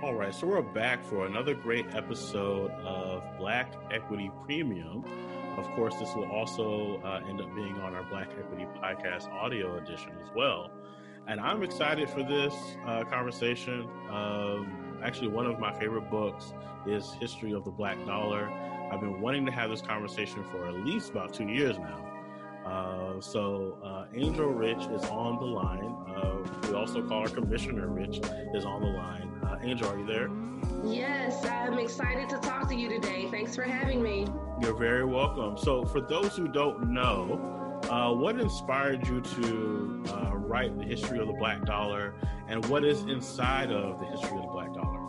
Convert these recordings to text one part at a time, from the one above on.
All right, so we're back for another great episode of Black Equity Premium. Of course, this will also uh, end up being on our Black Equity Podcast audio edition as well. And I'm excited for this uh, conversation. Um, actually, one of my favorite books is History of the Black Dollar. I've been wanting to have this conversation for at least about two years now. Uh, so uh, Angel Rich is on the line. Uh, we also call her Commissioner Rich is on the line. Uh, Angel, are you there? Yes, I'm excited to talk to you today. Thanks for having me. You're very welcome. So, for those who don't know, uh, what inspired you to uh, write the history of the Black Dollar, and what is inside of the history of the Black Dollar?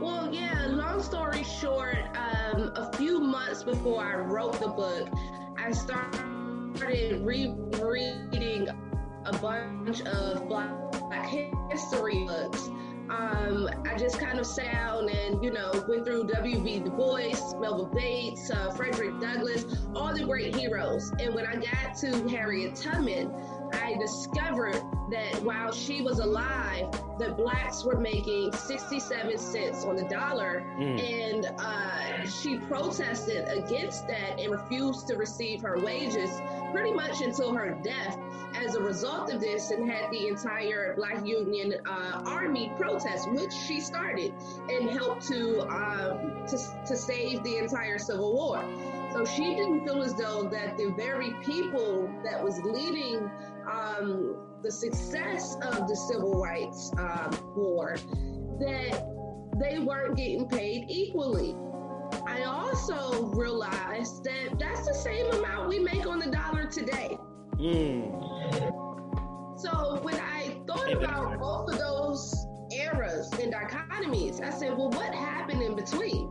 Well, yeah. Long story short, um, a few months before I wrote the book, I started rereading a bunch of Black, black history books um, I just kind of sat down and, you know, went through W.B. Du Bois, Melville Bates, uh, Frederick Douglass, all the great heroes. And when I got to Harriet Tubman, I discovered that while she was alive, the blacks were making 67 cents on the dollar. Mm. And uh, she protested against that and refused to receive her wages pretty much until her death as a result of this and had the entire Black Union uh, Army protest, which she started and helped to, um, to, to save the entire Civil War. So she didn't feel as though that the very people that was leading um, the success of the Civil Rights um, War, that they weren't getting paid equally. I also realized that that's the same amount we make on the dollar today. Mm. So when I thought about both of those eras and dichotomies, I said, well, what happened in between?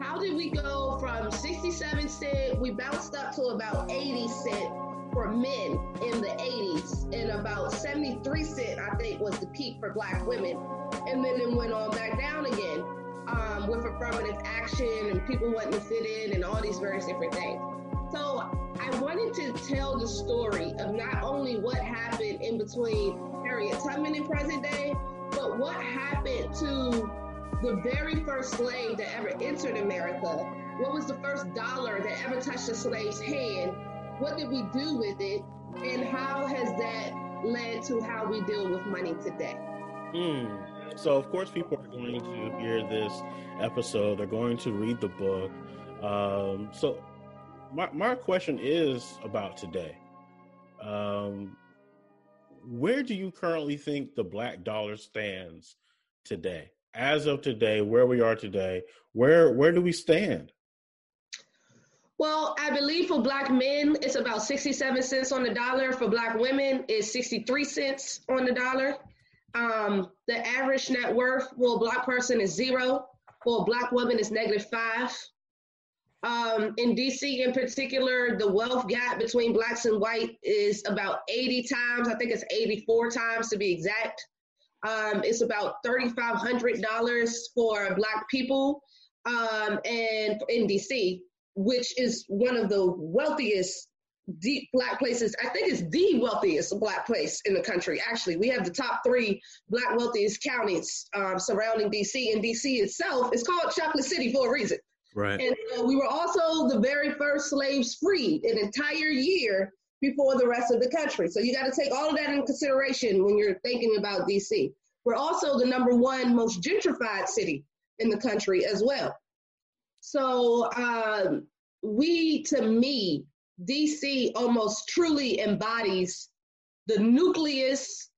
How did we go from 67 cent, we bounced up to about 80 cent for men in the 80s, and about 73 cent, I think, was the peak for black women. And then it went on back down again um, with affirmative action and people wanting to fit in and all these various different things. So I wanted to tell the story of not only what happened in between Harriet Tubman and present day, but what happened to the very first slave that ever entered America. What was the first dollar that ever touched a slave's hand? What did we do with it? And how has that led to how we deal with money today? Mm. So, of course, people are going to hear this episode, they're going to read the book. Um, so, my, my question is about today. Um, where do you currently think the black dollar stands today? As of today, where we are today, where where do we stand? Well, I believe for black men, it's about 67 cents on the dollar. For black women, it's 63 cents on the dollar. Um, the average net worth for a black person is zero. For a black woman, is negative five. Um, in DC, in particular, the wealth gap between blacks and white is about 80 times. I think it's 84 times to be exact. Um, it's about $3,500 for black people um, and in DC, which is one of the wealthiest deep black places. I think it's the wealthiest black place in the country. Actually, we have the top three black wealthiest counties um, surrounding DC, and DC itself is called Chocolate City for a reason. Right. And uh, we were also the very first slaves freed an entire year before the rest of the country. So you got to take all of that in consideration when you're thinking about DC. We're also the number one most gentrified city in the country as well. So um, we, to me, DC almost truly embodies the nucleus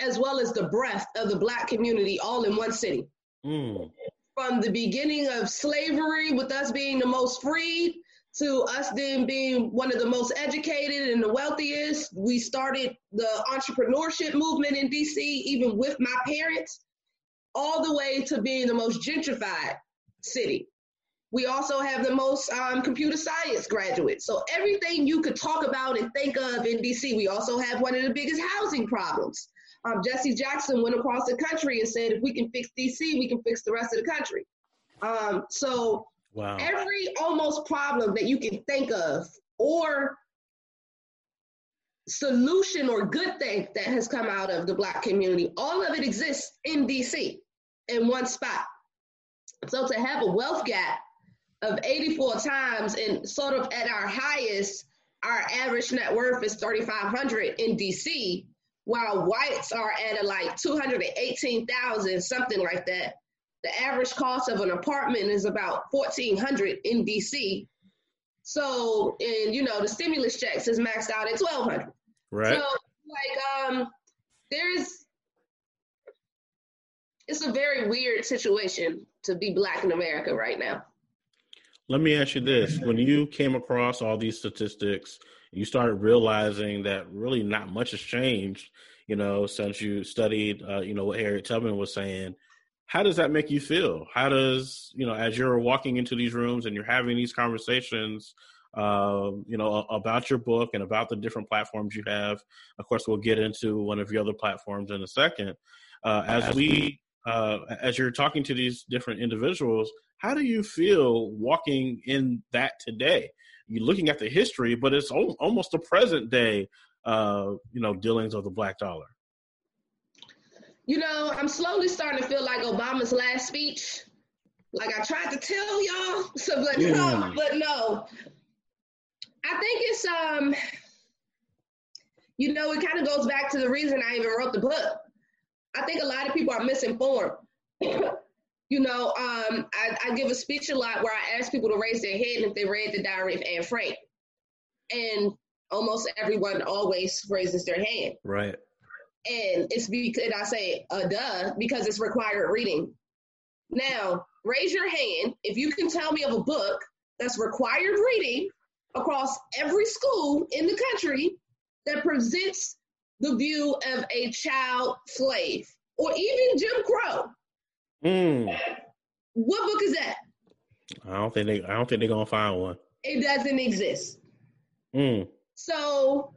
as well as the breadth of the Black community all in one city. Mm from the beginning of slavery, with us being the most freed, to us then being one of the most educated and the wealthiest. We started the entrepreneurship movement in DC, even with my parents, all the way to being the most gentrified city. We also have the most um, computer science graduates. So everything you could talk about and think of in DC, we also have one of the biggest housing problems um, Jesse Jackson went across the country and said, if we can fix DC, we can fix the rest of the country. Um, so wow. every almost problem that you can think of or solution or good thing that has come out of the black community, all of it exists in DC. in one spot. So to have a wealth gap of 84 times and sort of at our highest, our average net worth is 3,500 in DC, while whites are at a like 218,000, something like that. The average cost of an apartment is about 1,400 in DC. So, and you know, the stimulus checks is maxed out at 1,200. Right. So, like, um, there's, it's a very weird situation to be black in America right now. Let me ask you this: When you came across all these statistics, you started realizing that really not much has changed. You know, since you studied, uh, you know, what Harriet Tubman was saying. How does that make you feel? How does you know, as you're walking into these rooms and you're having these conversations, uh, you know, about your book and about the different platforms you have. Of course, we'll get into one of your other platforms in a second. Uh, as we, uh, as you're talking to these different individuals, how do you feel walking in that today? You're looking at the history, but it's almost a present day, uh, you know, dealings of the black dollar. You know, I'm slowly starting to feel like Obama's last speech. Like I tried to tell y'all, so but yeah. no, but no. I think it's um, you know, it kind of goes back to the reason I even wrote the book. I think a lot of people are misinformed. you know, um, I, I, give a speech a lot where I ask people to raise their hand if they read the Diary of Anne Frank, and almost everyone always raises their hand. Right. And it's because and I say, uh, duh, because it's required reading. Now, raise your hand if you can tell me of a book that's required reading across every school in the country that presents the view of a child slave or even Jim Crow. Mm. What book is that? I don't think they. I don't think they're gonna find one. It doesn't exist. Mm. So,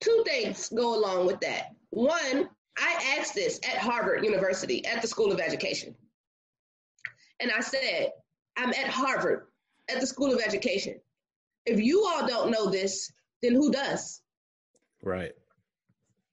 two things go along with that. One, I asked this at Harvard University at the School of Education, and I said, "I'm at Harvard at the School of Education. If you all don't know this, then who does?" Right.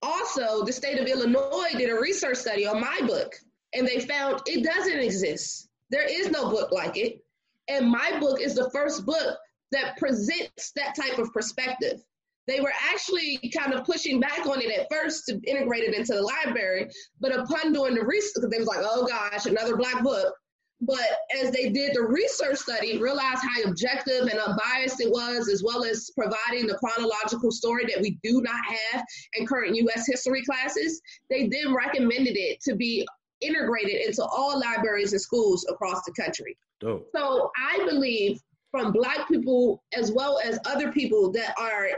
Also, the state of Illinois did a research study on my book and they found it doesn't exist. There is no book like it. And my book is the first book that presents that type of perspective. They were actually kind of pushing back on it at first to integrate it into the library, but upon doing the research, they was like, oh gosh, another black book. But as they did the research study, realized how objective and unbiased it was, as well as providing the chronological story that we do not have in current U.S. history classes, they then recommended it to be integrated into all libraries and schools across the country. Dope. So I believe from Black people as well as other people that are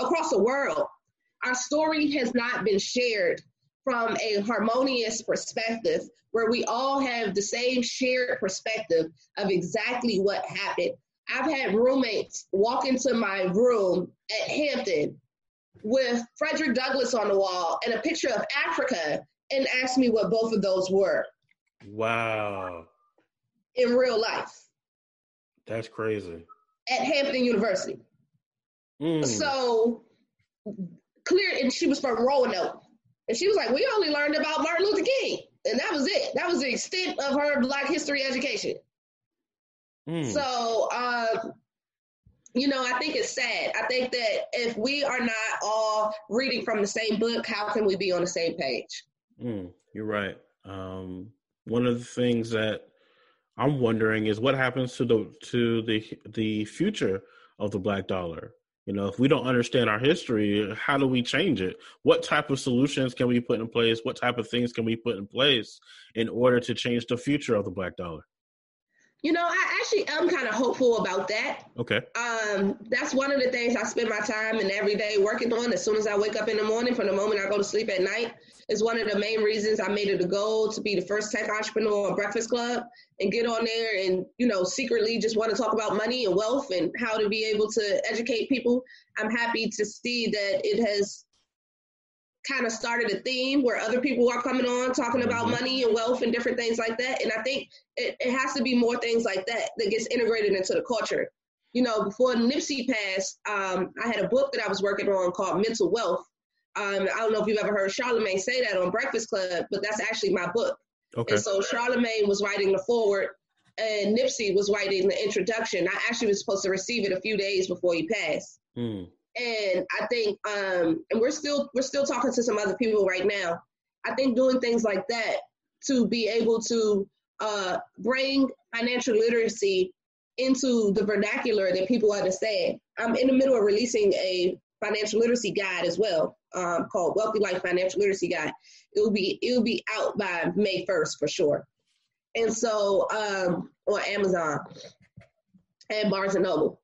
across the world, our story has not been shared from a harmonious perspective where we all have the same shared perspective of exactly what happened. I've had roommates walk into my room at Hampton with Frederick Douglass on the wall and a picture of Africa and asked me what both of those were. Wow. In real life. That's crazy. At Hampton University. Mm. So clear, and she was from Roanoke. And she was like, we only learned about Martin Luther King. And that was it. That was the extent of her Black history education. Mm. So, uh, you know, I think it's sad. I think that if we are not all reading from the same book, how can we be on the same page? Mm, you're right. Um, one of the things that I'm wondering is what happens to the to the the future of the black dollar. You know, if we don't understand our history, how do we change it? What type of solutions can we put in place? What type of things can we put in place in order to change the future of the black dollar? You know, I actually am kind of hopeful about that. Okay. Um, that's one of the things I spend my time and every day working on. As soon as I wake up in the morning, from the moment I go to sleep at night, is one of the main reasons I made it a goal to be the first tech entrepreneur on Breakfast Club and get on there and, you know, secretly just want to talk about money and wealth and how to be able to educate people. I'm happy to see that it has kind of started a theme where other people are coming on talking about mm-hmm. money and wealth and different things like that. And I think it, it has to be more things like that that gets integrated into the culture. You know, before Nipsey passed, um, I had a book that I was working on called Mental Wealth um, I don't know if you've ever heard Charlemagne say that on Breakfast Club, but that's actually my book. Okay. And so Charlemagne was writing the forward, and Nipsey was writing the introduction. I actually was supposed to receive it a few days before he passed. Mm. And I think, um, and we're still we're still talking to some other people right now. I think doing things like that to be able to uh, bring financial literacy into the vernacular that people understand. I'm in the middle of releasing a financial literacy guide as well, um, called Wealthy Life Financial Literacy Guide. It'll be it'll be out by May 1st for sure. And so um, on Amazon and Barnes and Noble.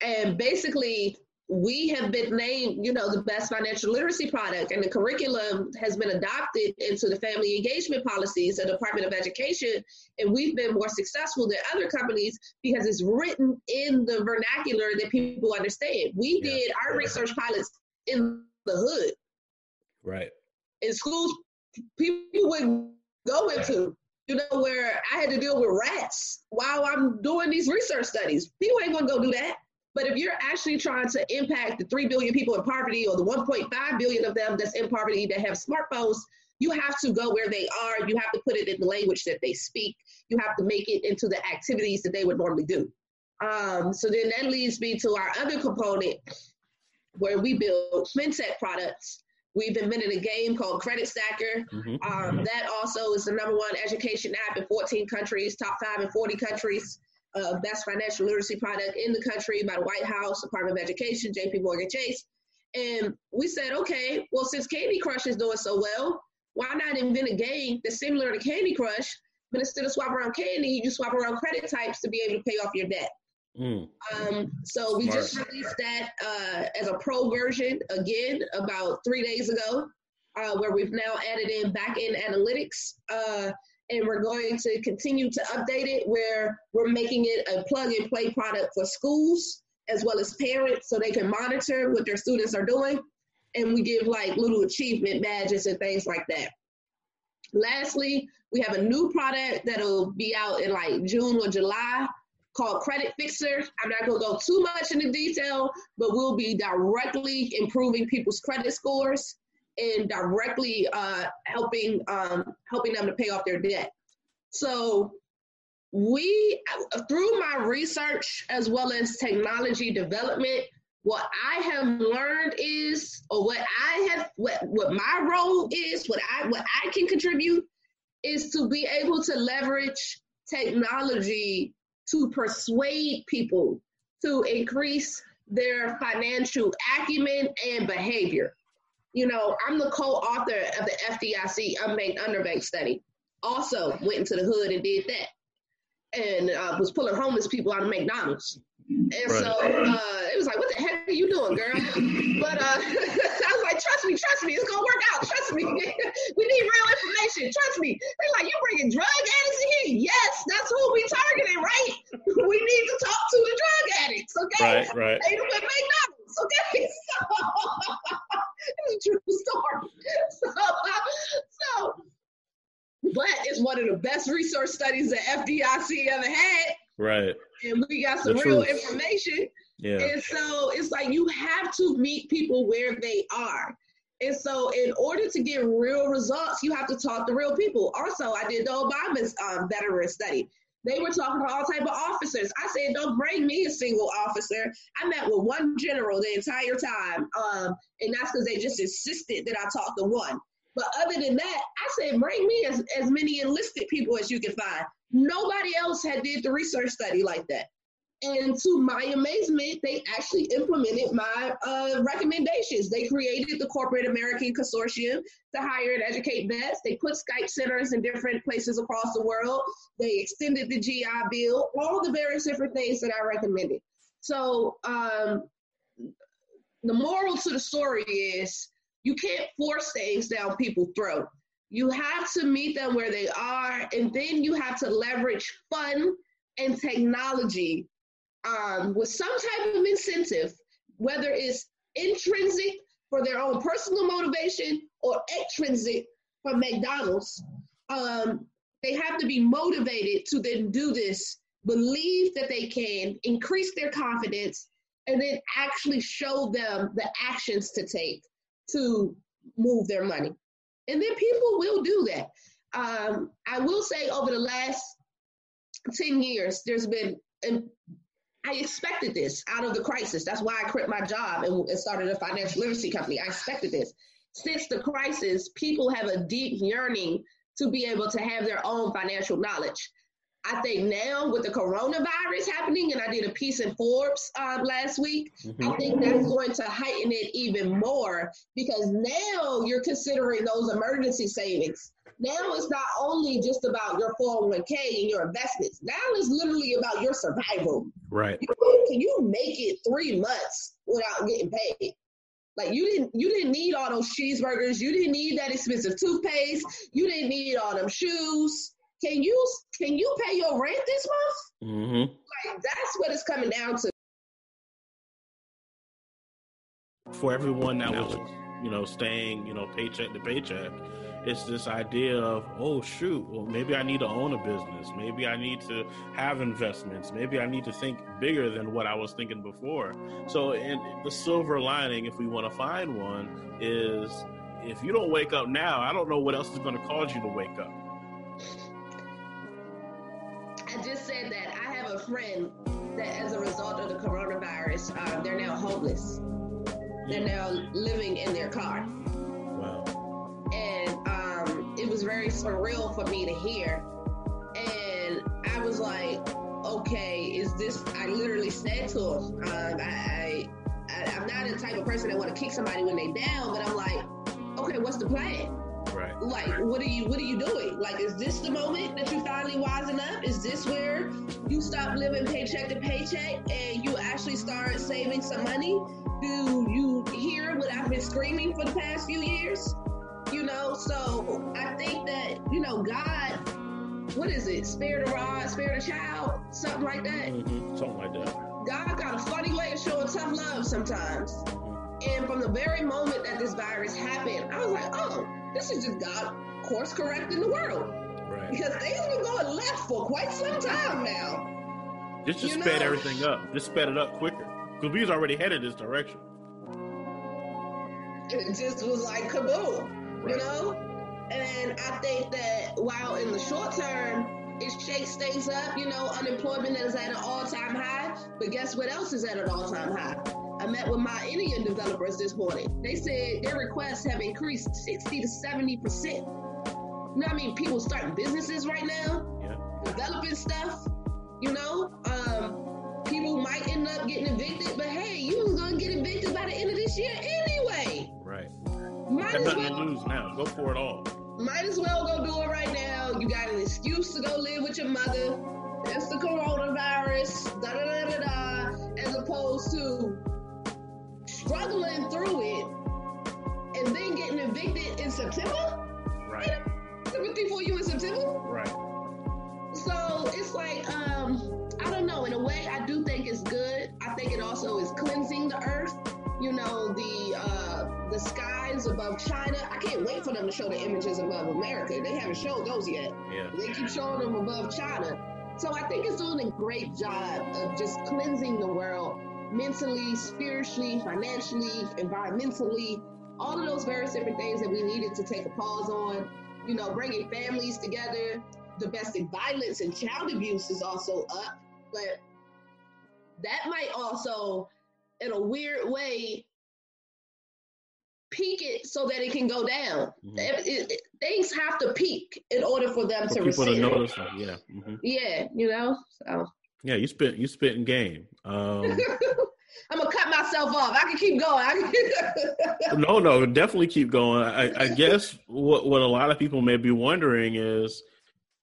And basically we have been named, you know, the best financial literacy product, and the curriculum has been adopted into the family engagement policies of the Department of Education, and we've been more successful than other companies because it's written in the vernacular that people understand. We yeah. did our research pilots in the hood, right? In schools, people would go into. You know, where I had to deal with rats while I'm doing these research studies. People ain't gonna go do that. But if you're actually trying to impact the 3 billion people in poverty or the 1.5 billion of them that's in poverty that have smartphones, you have to go where they are. You have to put it in the language that they speak. You have to make it into the activities that they would normally do. Um, so then that leads me to our other component where we build fintech products. We've invented a game called Credit Stacker. Mm-hmm. Um, that also is the number one education app in 14 countries, top five in 40 countries uh, best financial literacy product in the country by the White House, Department of Education, JP Morgan Chase. And we said, okay, well, since Candy Crush is doing so well, why not invent a game that's similar to Candy Crush, but instead of swap around candy, you swap around credit types to be able to pay off your debt. Mm. Um, so we Smart. just released that uh, as a pro version again about three days ago, uh, where we've now added in back end analytics. And we're going to continue to update it where we're making it a plug and play product for schools as well as parents so they can monitor what their students are doing. And we give like little achievement badges and things like that. Lastly we have a new product that'll be out in like june or july called credit fixer. I'm not going to go too much into detail but we'll be directly improving people's credit scores and directly uh, helping um, helping them to pay off their debt. So we through my research as well as technology development what i have learned is or what i have what, what my role is what i what i can contribute is to be able to leverage technology to persuade people to increase their financial acumen and behavior you know, I'm the co-author of the FDIC unbanked underbanked study. Also went into the hood and did that, and uh, was pulling homeless people out of McDonald's. And right. so uh, it was like, what the heck are you doing, girl? But uh, I was like, trust me, trust me, it's gonna work out. Trust me, we need real information. Trust me. They're like, you bringing drug addicts in here? Yes, that's who we targeting, right? we need to talk to the drug addicts, okay? Right, right. They with McDonald's, okay? So it's a true story. So, so, but it's one of the best research studies that FDIC ever had. Right. And we got some the real truth. information. Yeah. And so it's like you have to meet people where they are. And so, in order to get real results, you have to talk to real people. Also, I did the Obama's um, veteran study. They were talking to all type of officers. I said, "Don't bring me a single officer." I met with one general the entire time, um, and that's because they just insisted that I talk to one. But other than that, I said, "Bring me as, as many enlisted people as you can find." Nobody else had did the research study like that. And to my amazement, they actually implemented my uh, recommendations. They created the Corporate American Consortium to hire and educate vets. They put Skype centers in different places across the world. They extended the GI Bill, all the various different things that I recommended. So, um, the moral to the story is you can't force things down people's throat. You have to meet them where they are, and then you have to leverage fun and technology um, with some type of incentive, whether it's intrinsic for their own personal motivation or extrinsic from McDonald's, um, they have to be motivated to then do this, believe that they can, increase their confidence, and then actually show them the actions to take to move their money. And then people will do that. um, I will say over the last 10 years, there's been, I expected this out of the crisis. That's why I quit my job and, and started a financial literacy company. I expected this. Since the crisis, people have a deep yearning to be able to have their own financial knowledge. I think now with the coronavirus happening, and I did a piece in Forbes um, last week, mm-hmm. I think that's going to heighten it even more because now you're considering those emergency savings. Now it's not only just about your 401k and your investments. Now it's literally about your survival. Right. Can you make it three months without getting paid? Like you didn't you didn't need all those cheeseburgers. You didn't need that expensive toothpaste. You didn't need all them shoes can you can you pay your rent this month? Mm-hmm. Like that's what it's coming down to. For everyone that was, you know, staying, you know, paycheck to paycheck, it's this idea of, oh shoot, well maybe I need to own a business. Maybe I need to have investments. Maybe I need to think bigger than what I was thinking before. So, and the silver lining, if we want to find one, is if you don't wake up now, I don't know what else is going to cause you to wake up. I just said that I have a friend that, as a result of the coronavirus, uh, they're now homeless. They're now living in their car. Very surreal for me to hear. And I was like, okay, is this? I literally said to him, um, I, I, I'm not the type of person that want to kick somebody when they down, but I'm like, okay, what's the plan? Right. Like, what are you what are you doing? Like, is this the moment that you finally wisen up? Is this where you stop living paycheck to paycheck and you actually start saving some money? Do you hear what I've been screaming for the past few years? You know, so I think that, you know, God what is it? Spare the rod, spare the child, something like that. Mm-hmm. Something like that. God got a funny way of showing tough love sometimes. Mm-hmm. And from the very moment that this virus happened, I was like, oh, this is just God course correcting the world. Right. Because things have been going left for quite some time now. This just you sped know? everything up. This sped it up quicker. Because we was already headed this direction. It just was like kaboom, right. you know? And I think that while in the short term, it shakes things up, you know, unemployment is at an all time high, but guess what else is at an all time high? I met with my Indian developers this morning. They said their requests have increased 60 to 70 percent. You know I mean? People starting businesses right now, yeah. developing stuff. You know, um, people might end up getting evicted, but hey, you was gonna get evicted by the end of this year anyway. Might as well lose now. Go for it all. Might as well go do it right now. You got an excuse to go live with your mother. It's the coronavirus. Da da da da da. As opposed to struggling through it and then getting evicted in September? Right. Sympathy for you in September? Right. So it's like, um, I don't know. In a way, I do think it's good. I think it also is cleansing the earth. You know, the uh, the skies above China. I can't wait for them to show the images above America. They haven't showed those yet. Yeah. They keep showing them above China. So I think it's doing a great job of just cleansing the world mentally, spiritually, financially, environmentally, all of those various different things that we needed to take a pause on. You know, bringing families together. Domestic violence and child abuse is also up, but that might also, in a weird way, peak it so that it can go down. Mm-hmm. It, it, it, things have to peak in order for them for to people recede. to notice them. Yeah. Mm-hmm. Yeah, you know. So. Yeah, you spit you spit in game. Um, I'm gonna cut myself off. I can keep going. no, no, definitely keep going. I, I guess what what a lot of people may be wondering is,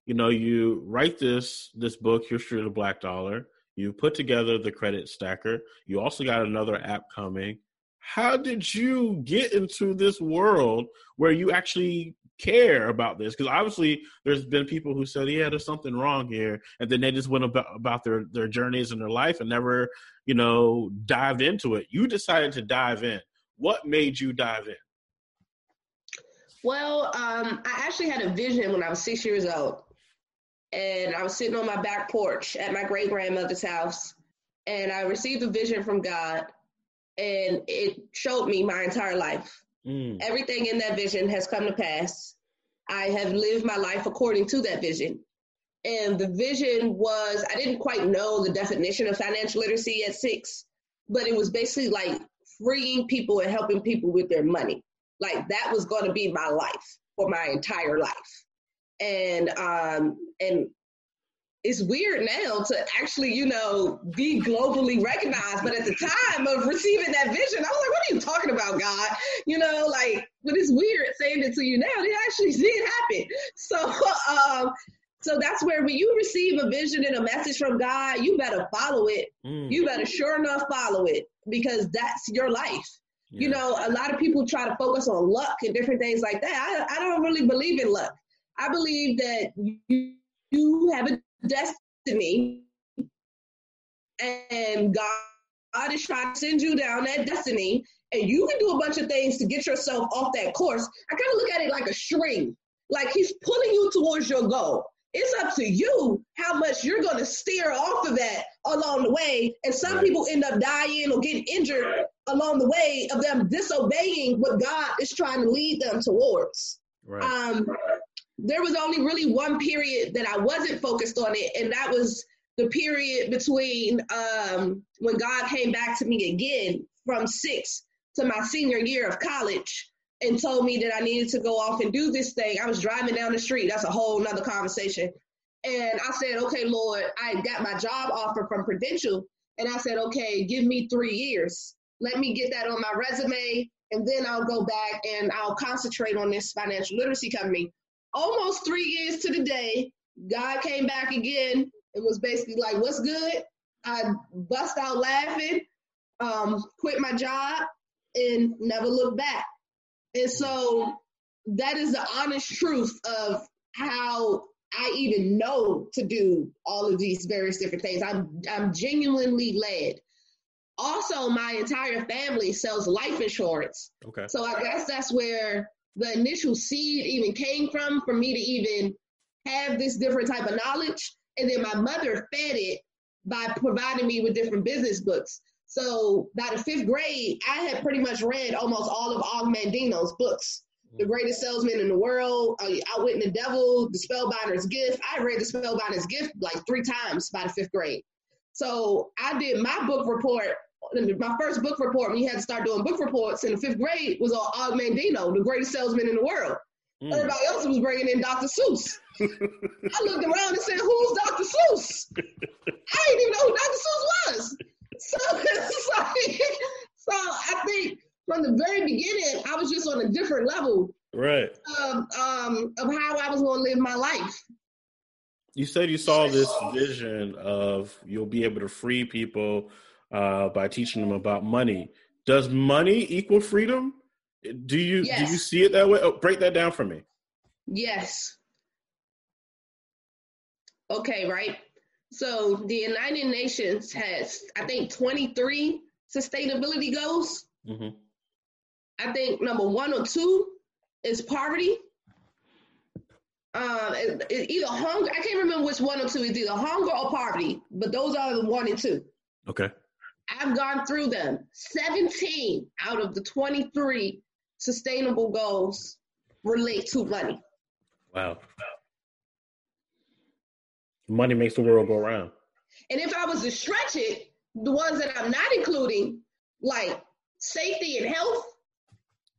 you know, you write this this book, History of the Black Dollar. You put together the credit stacker. You also got another app coming. How did you get into this world where you actually care about this? Because obviously there's been people who said yeah there's something wrong here and then they just went about, about their their journeys and their life and never you know dived into it. You decided to dive in. What made you dive in? Well um, i actually had a vision when i was six years old and i was sitting on my back porch at my great grandmother's house and i received a vision from god and it showed me my entire life Mm. Everything in that vision has come to pass. I have lived my life according to that vision. And the vision was I didn't quite know the definition of financial literacy at six, but it was basically like freeing people and helping people with their money. Like that was going to be my life for my entire life. And um and it's weird now to actually, you know, be globally recognized. But at the time of receiving that vision, I was like, what are you talking about, God? You know, like, but it's weird saying it to you now. It actually did happen. So, um, so that's where when you receive a vision and a message from God, you better follow it. Mm. You better sure enough follow it because that's your life. Yeah. You know, a lot of people try to focus on luck and different things like that. I, I don't really believe in luck. I believe that you, you have a destiny and God, God is trying to send you down that destiny and you can do a bunch of things to get yourself off that course. I kind of look at it like a string, like he's pulling you towards your goal. It's up to you how much you're going to steer off of that along the way. And some people end up dying or getting injured along the way of them disobeying what God is trying to lead them towards. Right. Um, there was only really one period that I wasn't focused on it, and that was the period between um, when God came back to me again from six to my senior year of college and told me that I needed to go off and do this thing. I was driving down the street. That's a whole nother conversation. And I said, okay, Lord, I got my job offer from Prudential. And I said, okay, give me three years. Let me get that on my resume. And then I'll go back and I'll concentrate on this financial literacy company almost three years to the day, God came back again and was basically like, What's good? I bust out laughing, um, quit my job, and never looked back. And so that is the honest truth of how I even know to do all of these various different things. I'm I'm genuinely led. Also, my entire family sells life insurance. Okay. So I guess that's where the initial seed even came from for me to even have this different type of knowledge. And then my mother fed it by providing me with different business books. So by the fifth grade, I had pretty much read almost all of Og Mandino's books. The Greatest Salesman in the World, uh, Outwitting the Devil, The Spellbinder's Gift. I read The Spellbinder's Gift like three times by the fifth grade. So I did my book report my first book report when you had to start doing book reports in the fifth grade was on Og Mandino, the greatest salesman in the world. Mm. Everybody else was bringing in Dr. Seuss. I looked around and said, "Who's Dr. Seuss?" I didn't even know who Dr. Seuss was. So, so, so I think from the very beginning, I was just on a different level, right? Of, um, of how I was going to live my life. You said you saw this vision of you'll be able to free people uh, by teaching them about money. Does money equal freedom? Do you yes. do you see it that way? Oh, break that down for me. Yes. Okay, right. So the United Nations has, I think, 23 sustainability goals. Mm-hmm. I think number one or two is poverty. Um, either hunger. I can't remember which one or two is either hunger or poverty, but those are the one and two. Okay. I've gone through them. 17 out of the 23 sustainable goals relate to money. Wow. Money makes the world go around. And if I was to stretch it, the ones that I'm not including, like safety and health,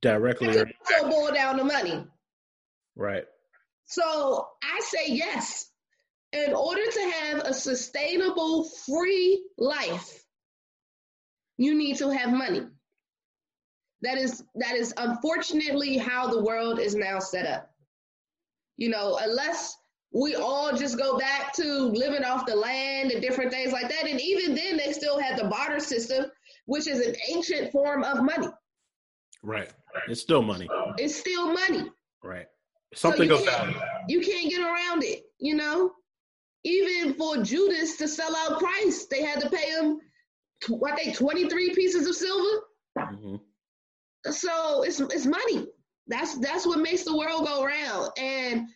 directly also boil down to money. Right. So I say yes. In order to have a sustainable, free life, you need to have money. That is that is unfortunately how the world is now set up. You know, unless we all just go back to living off the land and different things like that. And even then, they still had the barter system, which is an ancient form of money. Right. It's still money. It's still money. Right. Something so about You can't get around it, you know? Even for Judas to sell out Christ, they had to pay him I think 23 pieces of silver. Mm-hmm. So it's it's money. That's that's what makes the world go round. And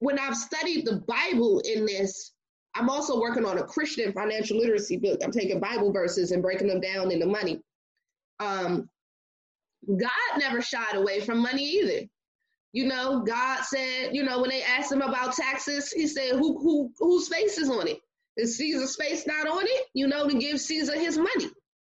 when I've studied the Bible in this, I'm also working on a Christian financial literacy book. I'm taking Bible verses and breaking them down into money. Um, God never shied away from money either. You know, God said, you know, when they asked him about taxes, he said, who who whose face is on it? Is Caesar's face not on it? You know, to give Caesar his money.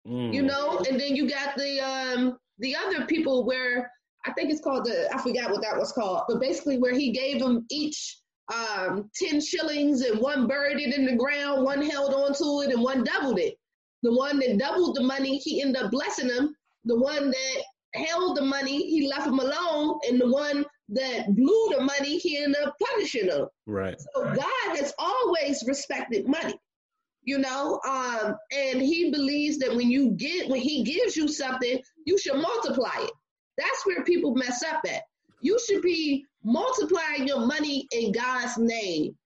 Mm. You know, and then you got the um the other people where I think it's called the I forgot what that was called, but basically where he gave them each um 10 shillings and one buried it in the ground, one held onto it and one doubled it. The one that doubled the money, he ended up blessing them. The one that held the money, he left him alone, and the one that blew the money, he ended up punishing them. Right. So God has always respected money, you know, um, and He believes that when you get when He gives you something, you should multiply it. That's where people mess up at. You should be multiplying your money in God's name,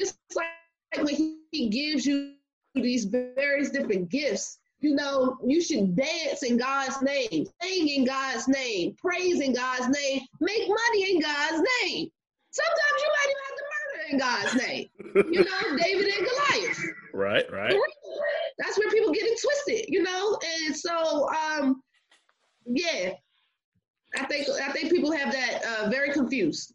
just like when He gives you these various different gifts you know, you should dance in God's name, sing in God's name, praise in God's name, make money in God's name. Sometimes you might even have to murder in God's name. You know, David and Goliath. Right, right. That's where people get it twisted, you know? And so um yeah. I think I think people have that uh, very confused.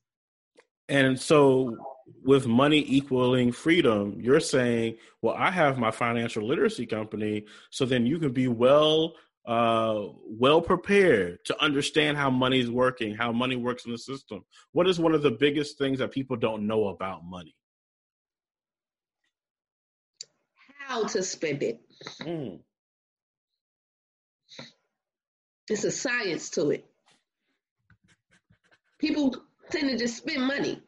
And so with money equaling freedom, you're saying, well, I have my financial literacy company, so then you can be well uh well prepared to understand how money is working, how money works in the system. What is one of the biggest things that people don't know about money? How to spend it. Mm. It's a science to it. People tend to just spend money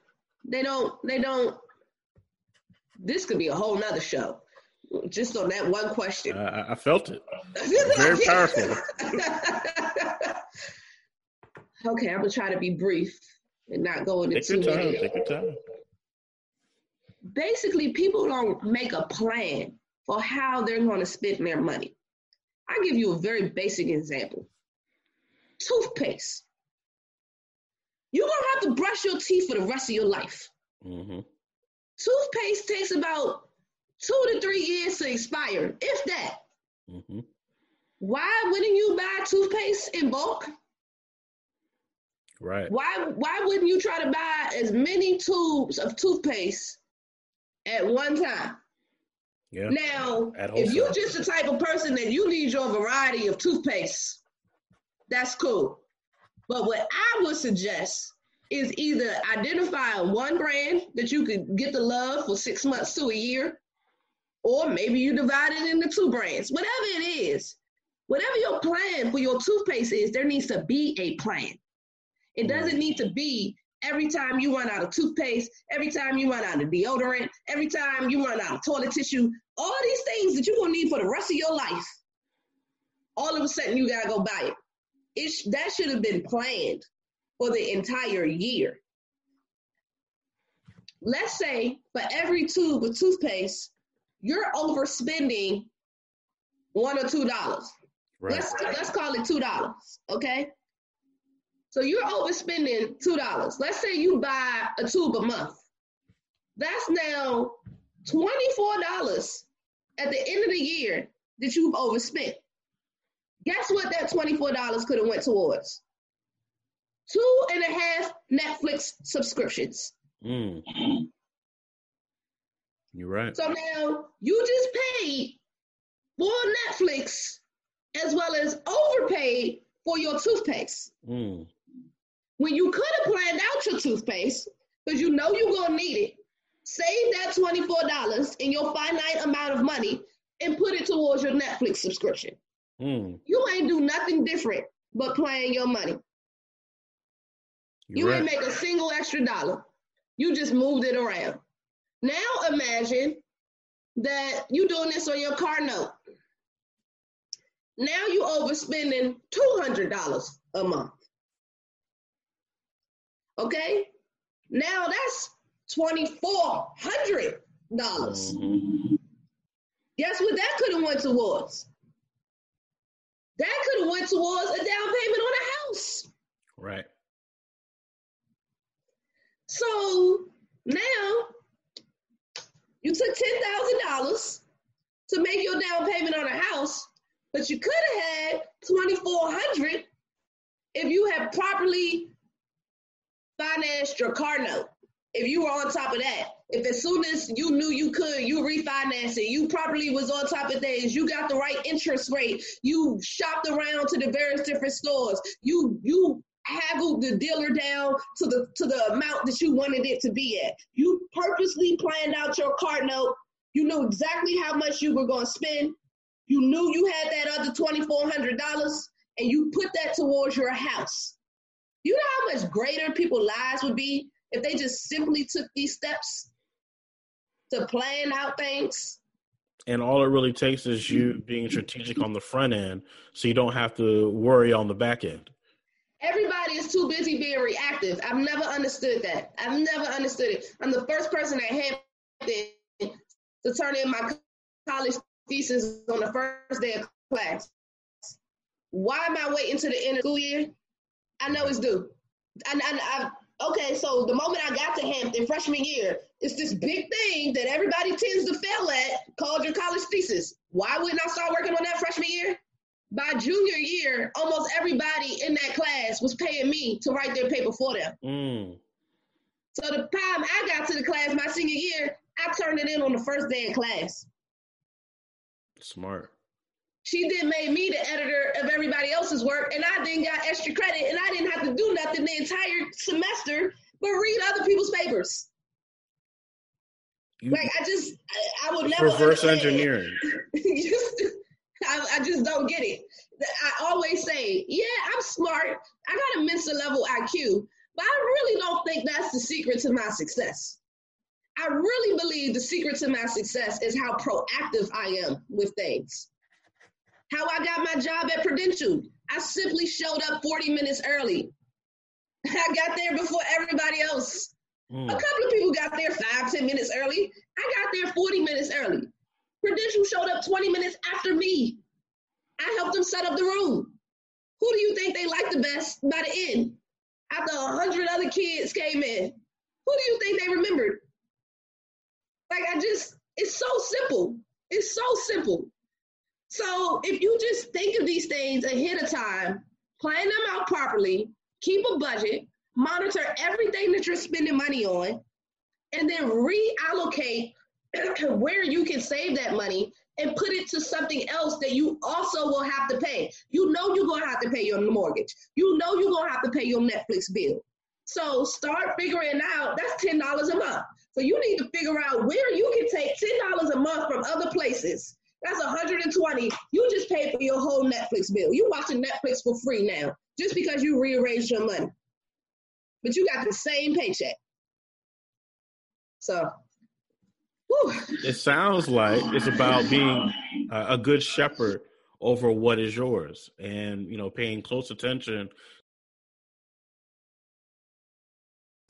they don't they don't this could be a whole nother show. Just on that one question. I, I felt it. Very powerful. Okay i'm gonna try to be brief and not go into take too your time, many. take your time. Basically people don't make a plan for how they're going to spend their money. I'll give you a very basic example. Toothpaste you're gonna have to brush your teeth for the rest of your life. Mm-hmm. Toothpaste takes about two to three years to expire, if that. Mm-hmm. Why wouldn't you buy toothpaste in bulk? Right. Why why wouldn't you try to buy as many tubes of toothpaste at one time? Yeah. Now, if you're just the type of person that you need your variety of toothpaste, that's cool. But what I would suggest is either identify one brand that you could get the love for six months to a year, or maybe you divide it into two brands. Whatever it is, whatever your plan for your toothpaste is, there needs to be a plan. It doesn't need to be every time you run out of toothpaste, every time you run out of deodorant, every time you run out of toilet tissue, all these things that you're gonna need for the rest of your life. All of a sudden, you gotta go buy it it that should have been planned for the entire year. Let's say for every tube of toothpaste, you're overspending one or two dollars. Right. Let's let's call it two dollars, okay? So you're overspending two dollars. Let's say you buy a tube a month. That's now twenty-four dollars at the end of the year that you've overspent. Guess what that $24 could have went towards? Two and a half Netflix subscriptions. Mm. You're right. So now you just paid for Netflix as well as overpaid for your toothpaste. Mm. When you could have planned out your toothpaste because you know you're going to need it, save that $24 in your finite amount of money and put it towards your Netflix subscription. Mm. You ain't do nothing different but playing your money. You're you right. ain't make a single extra dollar. You just moved it around. Now imagine that you doing this on your car note. Now you overspending two hundred dollars a month. Okay, now that's twenty four hundred dollars. Mm-hmm. Guess what that could have went towards? That could have went towards a down payment on a house. Right. So now you took ten thousand dollars to make your down payment on a house, but you could have had twenty four hundred if you had properly financed your car note, if you were on top of that, if as soon as you knew you could, you refinance it, you probably was on top of things, you got the right interest rate, you shopped around to the various different stores, you you haggled the dealer down to the to the amount that you wanted it to be at. You purposely planned out your car note. You knew exactly how much you were going to spend. You knew you had that other twenty four hundred dollars, and you put that towards your house. You know how much greater people's lives would be if they just simply took these steps to plan out things. And all it really takes is you being strategic on the front end so you don't have to worry on the back end. Everybody is too busy being reactive. I've never understood that. I've never understood it. I'm the first person at Hampton to turn in my college thesis on the first day of class. Why am I waiting to the end of the school year? I know it's due. And, and I, okay, so the moment I got to Hampton freshman year, it's this big thing that everybody tends to fail at called your college thesis. Why wouldn't I start working on that freshman year? By junior year, almost everybody in that class was paying me to write their paper for them. Mm. So the time I got to the class my senior year, I turned it in on the first day of class. Smart. She then made me the editor of everybody else's work, and I then got extra credit, and I didn't have to do nothing the entire semester but read other people's papers. You, like I just, I, I would never reverse engineering. I, I just don't get it. I always say, yeah, I'm smart. I got a Mensa level IQ, but I really don't think that's the secret to my success. I really believe the secret to my success is how proactive I am with things. How I got my job at Prudential. I simply showed up 40 minutes early. I got there before everybody else. Mm. A couple of people got there five, ten minutes early. I got there 40 minutes early. Prudential showed up 20 minutes after me. I helped them set up the room. Who do you think they liked the best by the end? After a hundred other kids came in, who do you think they remembered? Like I just, it's so simple. It's so simple. So if you just think of these things ahead of time, plan them out properly, keep a budget, monitor everything that you're spending money on, and then reallocate where you can save that money and put it to something else that you also will have to pay. You know you're gonna have to pay your mortgage. You know you're gonna have to pay your Netflix bill. So start figuring out that's ten dollars a month. So you need to figure out where you can take ten dollars a month from other places that's 120. You just paid for your whole Netflix bill. You watching Netflix for free now, just because you rearranged your money. But you got the same paycheck. So, whew. it sounds like it's about being a good shepherd over what is yours, and you know, paying close attention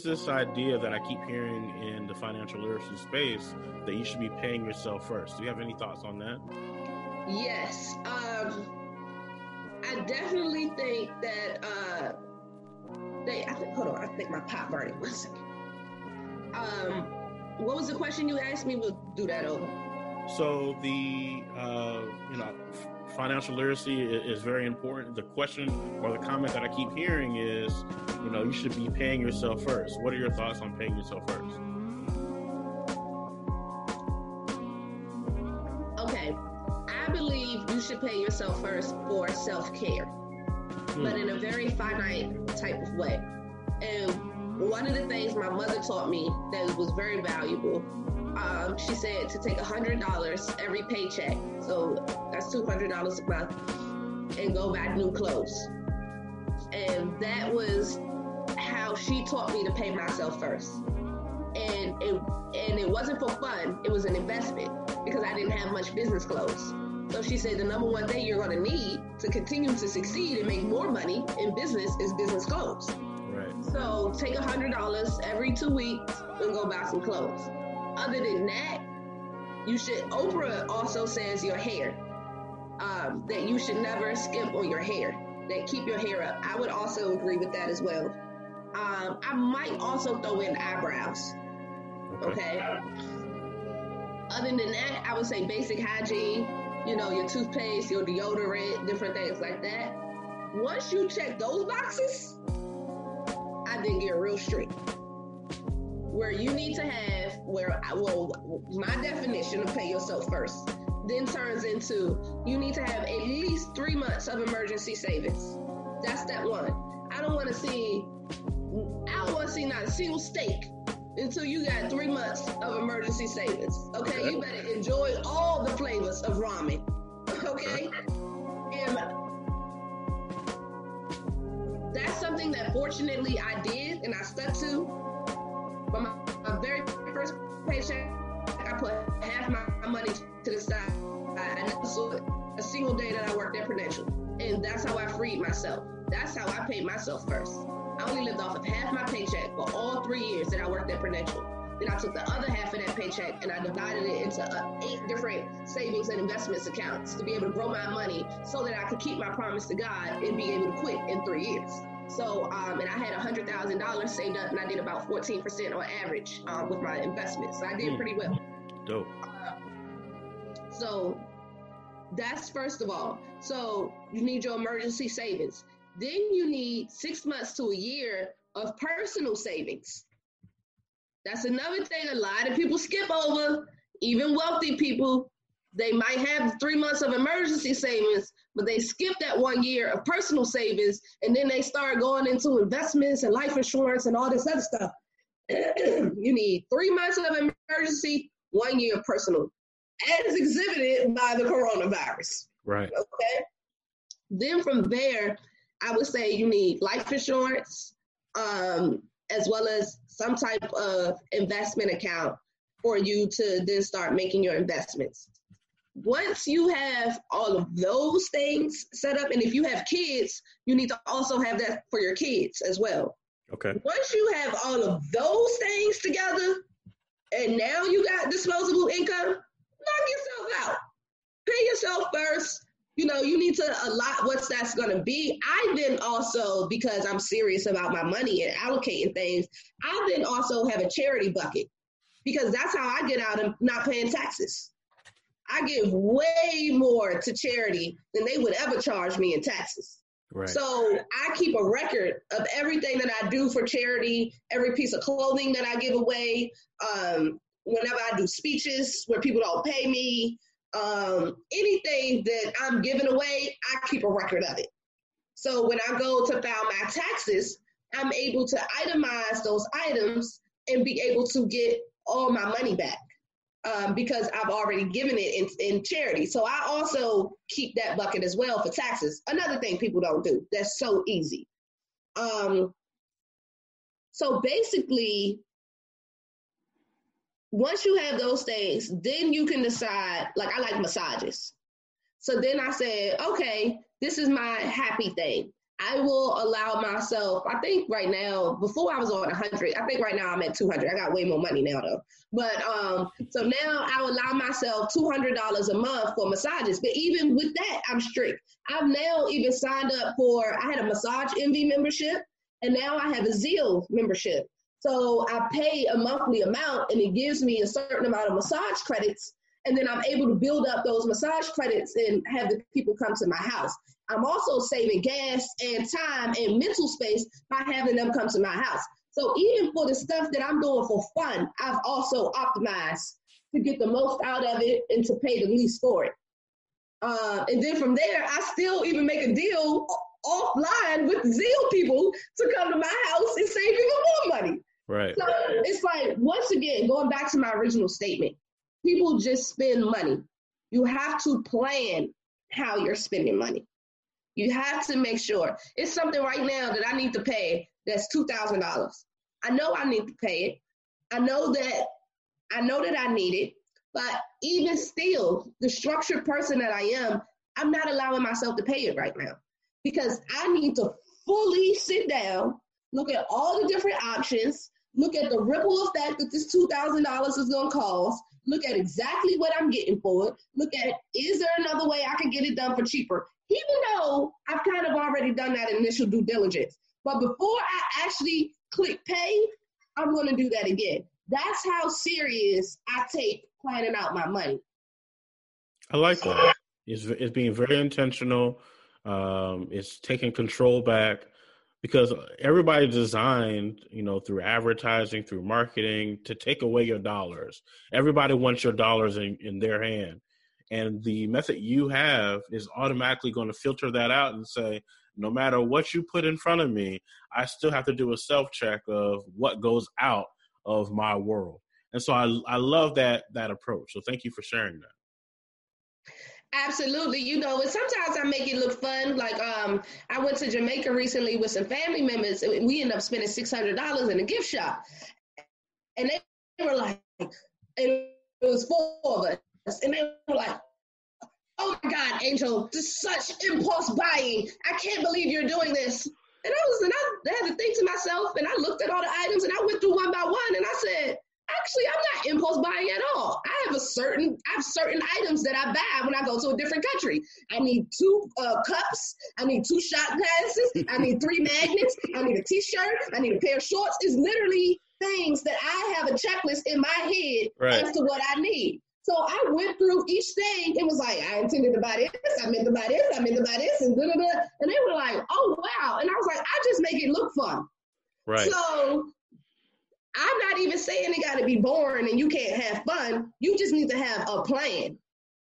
this idea that I keep hearing in the financial literacy space that you should be paying yourself first. Do you have any thoughts on that? Yes. Um, I definitely think that uh, they, I think, hold on, I think my pot burning. One second. Um, what was the question you asked me? We'll do that over. So the, uh, you know, financial literacy is very important. The question or the comment that I keep hearing is, you know, you should be paying yourself first. What are your thoughts on paying yourself first? Okay. I believe you should pay yourself first for self care, hmm. but in a very finite type of way. And one of the things my mother taught me that was very valuable um, she said to take $100 every paycheck. So that's $200 a month and go buy new clothes. And that was how she taught me to pay myself first. And it, and it wasn't for fun, it was an investment because I didn't have much business clothes. So she said the number one thing you're going to need to continue to succeed and make more money in business is business clothes. Right. So take $100 every two weeks and go buy some clothes other than that, you should. Oprah also says your hair. Um, that you should never skimp on your hair. That keep your hair up. I would also agree with that as well. Um, I might also throw in eyebrows. Okay. okay. Other than that, I would say basic hygiene. You know, your toothpaste, your deodorant, different things like that. Once you check those boxes, I then get real strict. Where you need to have, where I, well, my definition of pay yourself first, then turns into you need to have at least three months of emergency savings. That's step one. I don't want to see, I don't want to see not a single steak until you got three months of emergency savings. Okay, okay. you better enjoy all the flavors of ramen. Okay, and that's something that fortunately I did and I stuck to. But my, my very first paycheck, I put half my money to the side. I never saw a single day that I worked at Prudential, and that's how I freed myself. That's how I paid myself first. I only lived off of half my paycheck for all three years that I worked at Prudential. Then I took the other half of that paycheck and I divided it into uh, eight different savings and investments accounts to be able to grow my money so that I could keep my promise to God and be able to quit in three years. So, um, and I had $100,000 saved up and I did about 14% on average um, with my investments. So I did hmm. pretty well. Dope. Uh, so that's first of all. So you need your emergency savings. Then you need six months to a year of personal savings. That's another thing a lot of people skip over, even wealthy people. They might have three months of emergency savings, but they skip that one year of personal savings and then they start going into investments and life insurance and all this other stuff. you need three months of emergency, one year of personal, as exhibited by the coronavirus. Right. Okay. Then from there, I would say you need life insurance, um, as well as some type of investment account for you to then start making your investments. Once you have all of those things set up, and if you have kids, you need to also have that for your kids as well. Okay. Once you have all of those things together, and now you got disposable income, knock yourself out. Pay yourself first you know, you need to allot what that's going to be. I then also, because I'm serious about my money and allocating things, I then also have a charity bucket because that's how I get out of not paying taxes. I give way more to charity than they would ever charge me in taxes. Right. So I keep a record of everything that I do for charity, every piece of clothing that I give away, um, whenever I do speeches where people don't pay me, um, anything that I'm giving away, I keep a record of it. So when I go to file my taxes, I'm able to itemize those items and be able to get all my money back um, because I've already given it in, in charity. So I also keep that bucket as well for taxes. Another thing people don't do that's so easy. Um, so basically, once you have those things, then you can decide. Like I like massages. So then I said, okay, this is my happy thing. I will allow myself, I think right now, before I was on 100, I think right now I'm at 200. I got way more money now though. But um, so now I allow myself $200 a month for massages. But even with that, I'm strict. I've now even signed up for, I had a Massage Envy membership and now I have a Zeal membership. So I pay a monthly amount and it gives me a certain amount of massage credits. And then I'm able to build up those massage credits and have the people come to my house. I'm also saving gas and time and mental space by having them come to my house. So even for the stuff that I'm doing for fun, I've also optimized to get the most out of it and to pay the least for it. Uh, and then from there, I still even make a deal offline with Zeal people to come to my house and save even. Right. So it's like, once again, going back to my original statement, people just spend money. You have to plan how you're spending money. You have to make sure it's something right now that I need to pay that's two thousand dollars. I know I need to pay it. I know that I know that I need it, but even still, the structured person that I am, I'm not allowing myself to pay it right now because I need to fully sit down, look at all the different options, look at the ripple effect that this $2,000 is going to cost, look at exactly what I'm getting for it, look at is there another way I can get it done for cheaper? Even though I've kind of already done that initial due diligence. But before I actually click pay, I'm going to do that again. That's how serious I take planning out my money. I like that. It's, it's being very intentional. Um, it's taking control back because everybody designed, you know, through advertising, through marketing to take away your dollars. Everybody wants your dollars in, in their hand. And the method you have is automatically going to filter that out and say, no matter what you put in front of me, I still have to do a self check of what goes out of my world. And so I, I love that that approach. So thank you for sharing that. Absolutely. You know, and sometimes I make it look fun. Like um, I went to Jamaica recently with some family members, and we ended up spending six hundred dollars in a gift shop. And they were like, it was four of us, and they were like, "Oh my God, Angel, this such impulse buying. I can't believe you're doing this." And I was, and I had to think to myself, and I looked at all the items, and I went through one by one, and I said, Actually, I'm not impulse buying at all. I have a certain, I have certain items that I buy when I go to a different country. I need two uh, cups. I need two shot glasses. I need three magnets. I need a t-shirt. I need a pair of shorts. It's literally things that I have a checklist in my head right. as to what I need. So I went through each thing and was like, I intended to buy this, I meant to buy this, I meant to buy this, and da da da. And they were like, oh wow. And I was like, I just make it look fun. Right. So I'm not even saying it got to be boring and you can't have fun. You just need to have a plan.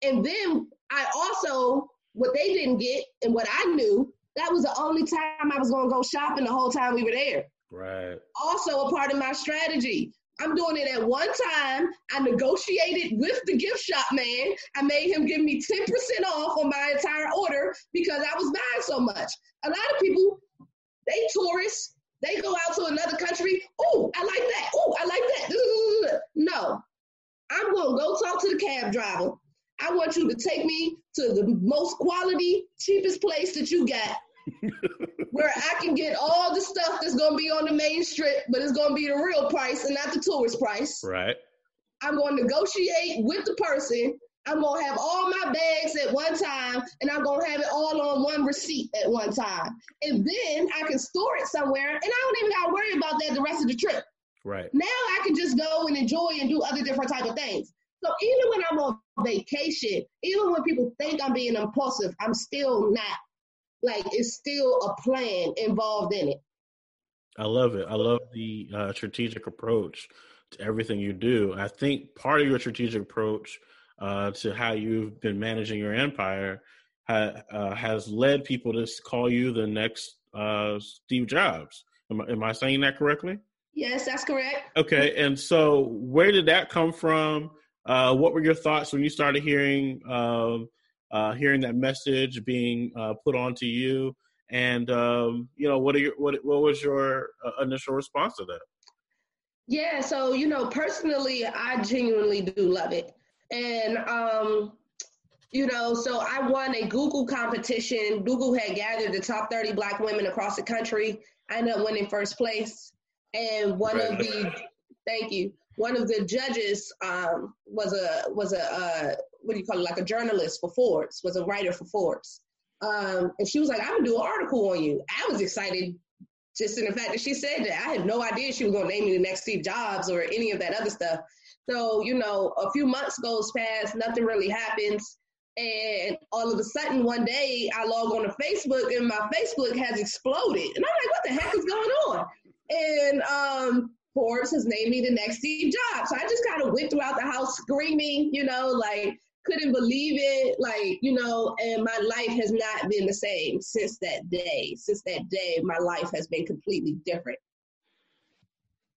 And then I also, what they didn't get and what I knew, that was the only time I was going to go shopping the whole time we were there. Right. Also, a part of my strategy. I'm doing it at one time. I negotiated with the gift shop man. I made him give me 10% off on my entire order because I was buying so much. A lot of people, they tourists, they go out to another country. Oh, I like that. Oh, I like that. No, I'm going to go talk to the cab driver. I want you to take me to the most quality, cheapest place that you got, where I can get all the stuff that's going to be on the main strip, but it's going to be the real price and not the tourist price. Right. I'm going to negotiate with the person I'm gonna have all my bags at one time and I'm gonna have it all on one receipt at one time. And then I can store it somewhere and I don't even gotta worry about that the rest of the trip. Right. Now I can just go and enjoy and do other different type of things. So even when I'm on vacation, even when people think I'm being impulsive, I'm still not. Like it's still a plan involved in it. I love it. I love the uh, strategic approach to everything you do. I think part of your strategic approach uh, to how you've been managing your empire ha, uh, has led people to call you the next uh, Steve Jobs. Am, am, I saying that correctly? Yes, that's correct. Okay, and so where did that come from? Uh, what were your thoughts when you started hearing um, uh, hearing that message being uh, put onto you? And um, you know, what are your what what was your initial response to that? Yeah, so you know, personally, I genuinely do love it. And, um, you know, so I won a Google competition. Google had gathered the top 30 Black women across the country. I ended up winning first place. And one of the, thank you, one of the judges um, was a, was a, uh, what do you call it, like a journalist for Forbes, was a writer for Forbes. Um, and she was like, I'm gonna do an article on you. I was excited just in the fact that she said that. I had no idea she was gonna name me the next Steve Jobs or any of that other stuff. So, you know, a few months goes past, nothing really happens. And all of a sudden, one day, I log on to Facebook and my Facebook has exploded. And I'm like, what the heck is going on? And um, Forbes has named me the next Steve Jobs. So I just kind of went throughout the house screaming, you know, like, couldn't believe it. Like, you know, and my life has not been the same since that day. Since that day, my life has been completely different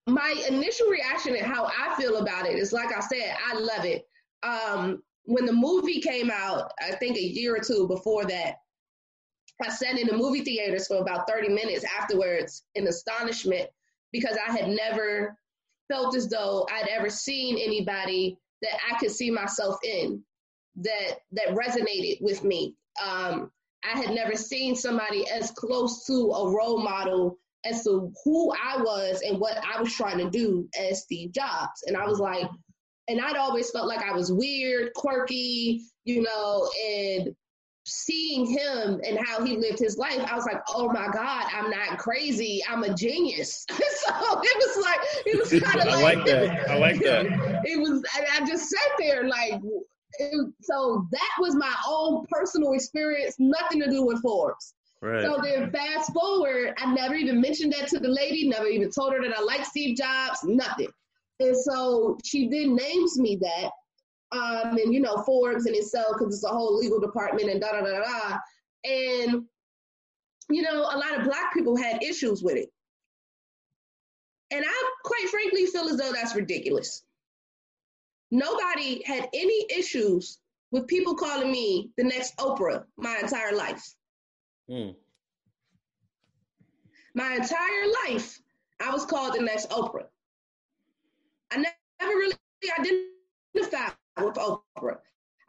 my initial reaction and how I feel about it is like I said, I love it. Um, when the movie came out, I think a year or two before that, I sat in the movie theaters for about 30 minutes afterwards in astonishment because I had never felt as though I'd ever seen anybody that I could see myself in that that resonated with me. Um, I had never seen somebody as close to a role model as to who I was and what I was trying to do as Steve Jobs. And I was like, and I'd always felt like I was weird, quirky, you know, and seeing him and how he lived his life, I was like, oh my God, I'm not crazy. I'm a genius. so it was like, it was kind of like, I like that. I like that. It was, I, I just sat there like, it, so that was my own personal experience, nothing to do with Forbes. Right. So then fast forward, I never even mentioned that to the lady, never even told her that I like Steve Jobs, nothing. And so she then names me that. Um, and you know, Forbes and itself, because it's a whole legal department and da da da da. And you know, a lot of black people had issues with it. And I quite frankly feel as though that's ridiculous. Nobody had any issues with people calling me the next Oprah my entire life. Mm. My entire life, I was called the next Oprah. I never really identified with Oprah.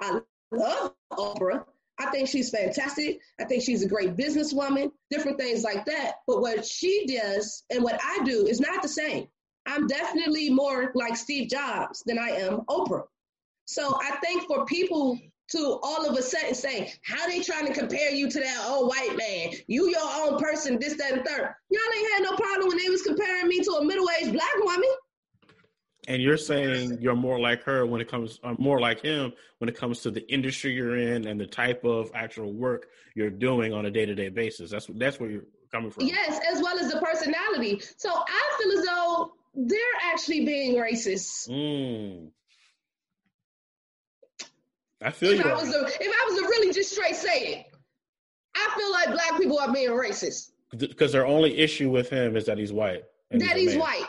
I love Oprah. I think she's fantastic. I think she's a great businesswoman, different things like that. But what she does and what I do is not the same. I'm definitely more like Steve Jobs than I am Oprah. So I think for people to all of a sudden say, how they trying to compare you to that old white man? You your own person, this, that, and third. Y'all ain't had no problem when they was comparing me to a middle-aged black woman. And you're saying you're more like her when it comes, uh, more like him when it comes to the industry you're in and the type of actual work you're doing on a day-to-day basis. That's that's where you're coming from. Yes, as well as the personality. So I feel as though they're actually being racist. Mm. I feel if you. I was a, if I was to really just straight say it, I feel like black people are being racist. Because their only issue with him is that he's white. That he's, he's white.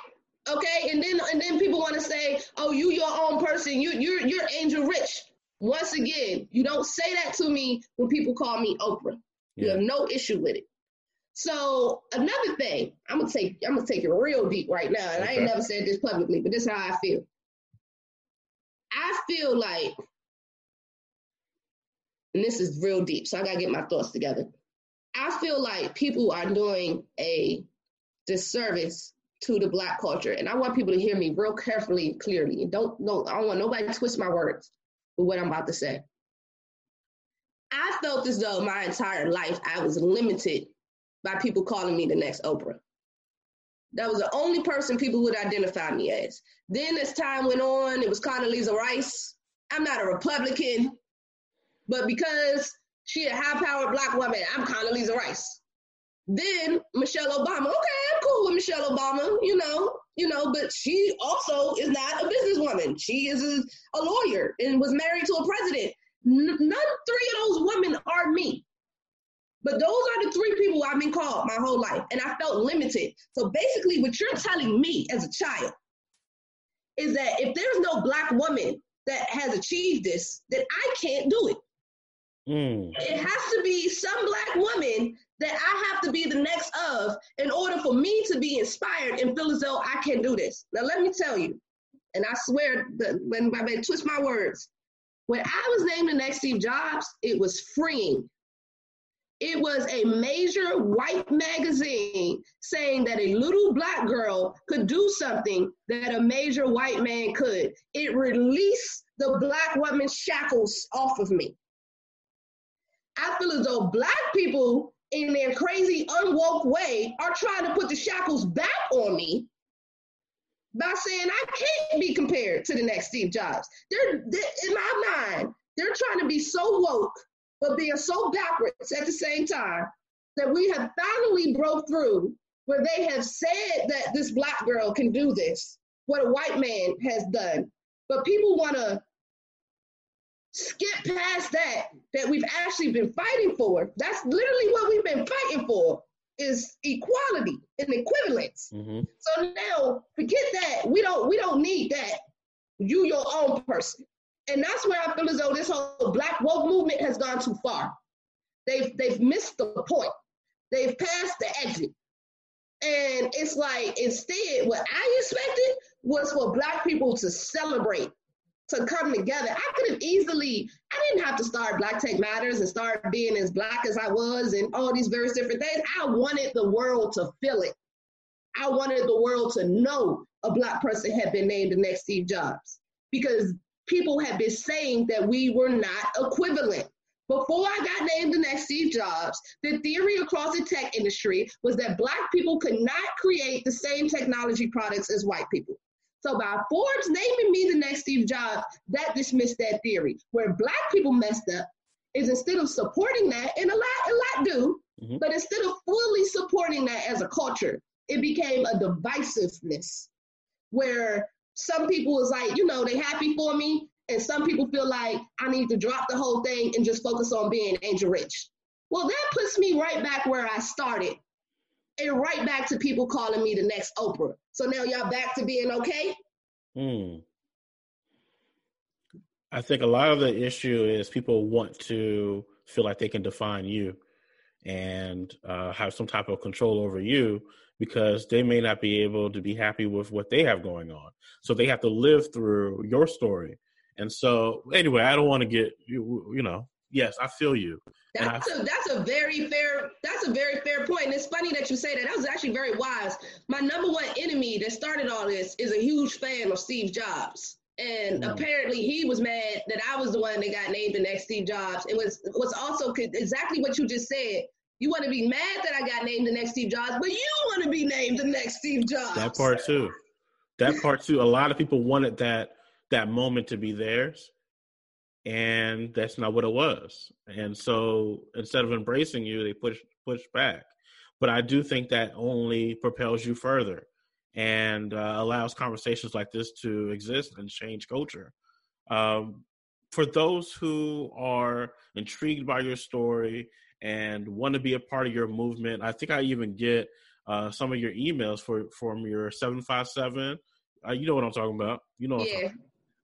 Okay, and then and then people want to say, "Oh, you your own person. You you're you're Angel Rich." Once again, you don't say that to me when people call me Oprah. You yeah. have no issue with it. So another thing, I'm gonna take I'm gonna take it real deep right now, and okay. I ain't never said this publicly, but this is how I feel. I feel like and this is real deep, so I gotta get my thoughts together. I feel like people are doing a disservice to the black culture, and I want people to hear me real carefully and clearly. And don't, don't, I don't want nobody to twist my words with what I'm about to say. I felt as though my entire life I was limited by people calling me the next Oprah. That was the only person people would identify me as. Then as time went on, it was Condoleezza Rice. I'm not a Republican. But because she a high powered black woman, I'm Condoleezza Rice. Then Michelle Obama. Okay, I'm cool with Michelle Obama, you know, you know, but she also is not a businesswoman. She is a, a lawyer and was married to a president. N- none three of those women are me. But those are the three people I've been called my whole life, and I felt limited. So basically, what you're telling me as a child is that if there's no black woman that has achieved this, then I can't do it. Mm. It has to be some black woman that I have to be the next of in order for me to be inspired and feel as though I can do this. Now, let me tell you, and I swear that when I may twist my words, when I was named the next Steve Jobs, it was freeing. It was a major white magazine saying that a little black girl could do something that a major white man could. It released the black woman's shackles off of me. I feel as though black people in their crazy unwoke way are trying to put the shackles back on me by saying I can't be compared to the next Steve Jobs. They're, they're in my mind, they're trying to be so woke, but being so backwards at the same time that we have finally broke through where they have said that this black girl can do this, what a white man has done. But people want to skip past that that we've actually been fighting for. That's literally what we've been fighting for is equality and equivalence. Mm-hmm. so now forget that. We don't we don't need that. You your own person. And that's where i feel as though this whole black woke movement has gone too far. They've they've missed the point. They've passed the exit. And it's like instead what i expected was for black people to celebrate to come together. I could have easily, I didn't have to start Black Tech Matters and start being as black as I was and all these various different things. I wanted the world to feel it. I wanted the world to know a black person had been named the next Steve Jobs because people had been saying that we were not equivalent. Before I got named the next Steve Jobs, the theory across the tech industry was that black people could not create the same technology products as white people. So by Forbes naming me the next Steve Jobs, that dismissed that theory. Where black people messed up is instead of supporting that, and a lot, a lot do, Mm-hmm. But instead of fully supporting that as a culture, it became a divisiveness where some people was like, you know, they happy for me, and some people feel like I need to drop the whole thing and just focus on being angel rich. Well, that puts me right back where I started and right back to people calling me the next Oprah. So now y'all back to being okay? Hmm. I think a lot of the issue is people want to feel like they can define you and uh, have some type of control over you because they may not be able to be happy with what they have going on. So they have to live through your story. And so, anyway, I don't want to get you, you know, yes, I feel you. That's a that's a very fair that's a very fair point. And it's funny that you say that. That was actually very wise. My number one enemy that started all this is a huge fan of Steve Jobs. And mm. apparently he was mad that I was the one that got named the next Steve Jobs. It was was also exactly what you just said. You want to be mad that I got named the next Steve Jobs, but you want to be named the next Steve Jobs. That part too. That part too. A lot of people wanted that that moment to be theirs, and that's not what it was. And so instead of embracing you, they push push back. But I do think that only propels you further and uh, allows conversations like this to exist and change culture. Um, for those who are intrigued by your story and want to be a part of your movement, I think I even get uh, some of your emails for from your seven five seven. Uh, you know what I'm talking about. You know. yeah.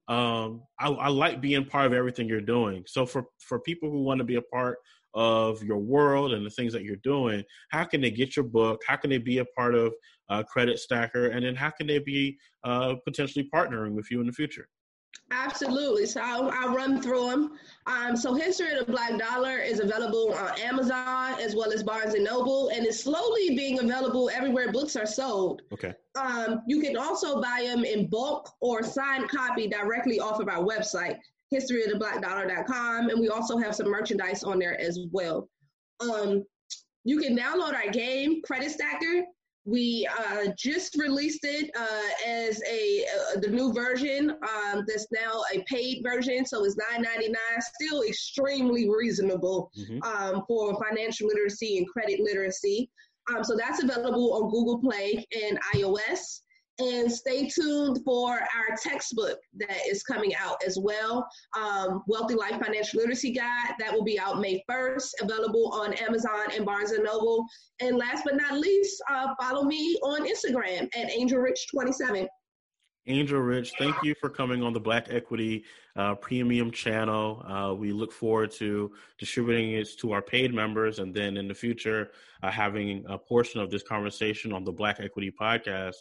Um, I, I like being part of everything you're doing. So for for people who want to be a part of your world and the things that you're doing, how can they get your book? How can they be a part of uh, Credit Stacker? And then how can they be uh, potentially partnering with you in the future? Absolutely. So I'll, I'll, run through them. Um, so History of the Black Dollar is available on Amazon as well as Barnes and Noble, and it's slowly being available everywhere books are sold. Okay. Um, you can also buy them in bulk or signed copy directly off of our website, historyoftheblackdollar.com, and we also have some merchandise on there as well. Um, you can download our game, Credit Stacker. We uh, just released it uh, as a uh, the new version. Um, that's now a paid version, so it's nine ninety nine. Still extremely reasonable mm-hmm. um, for financial literacy and credit literacy. Um, so that's available on Google Play and iOS. And stay tuned for our textbook that is coming out as well. Um, Wealthy Life Financial Literacy Guide that will be out May 1st, available on Amazon and Barnes and Noble. And last but not least, uh, follow me on Instagram at AngelRich27. Angel Rich, thank you for coming on the Black Equity uh, Premium channel. Uh, we look forward to distributing it to our paid members, and then in the future, uh, having a portion of this conversation on the Black Equity Podcast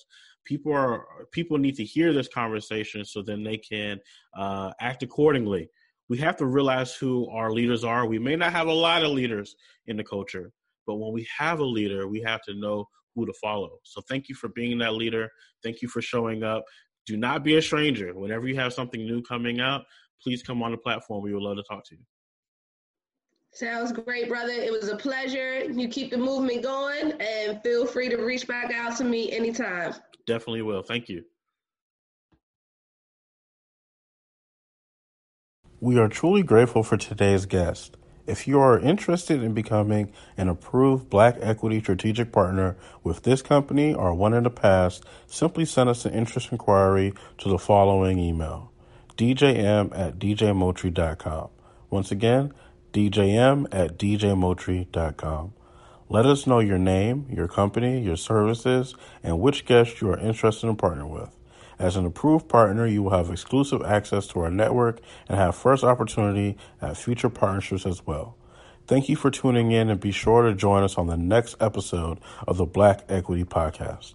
people are people need to hear this conversation so then they can uh, act accordingly. We have to realize who our leaders are. We may not have a lot of leaders in the culture, but when we have a leader, we have to know who to follow. So thank you for being that leader. Thank you for showing up. Do not be a stranger. Whenever you have something new coming out, please come on the platform. We would love to talk to you. Sounds great, brother. It was a pleasure. You keep the movement going and feel free to reach back out to me anytime. Definitely will. Thank you. We are truly grateful for today's guest. If you are interested in becoming an approved Black Equity Strategic Partner with this company or one in the past, simply send us an interest inquiry to the following email djm at djmoultrie.com. Once again, djm at djmoultrie.com. Let us know your name, your company, your services, and which guest you are interested in partnering with. As an approved partner, you will have exclusive access to our network and have first opportunity at future partnerships as well. Thank you for tuning in and be sure to join us on the next episode of the Black Equity Podcast.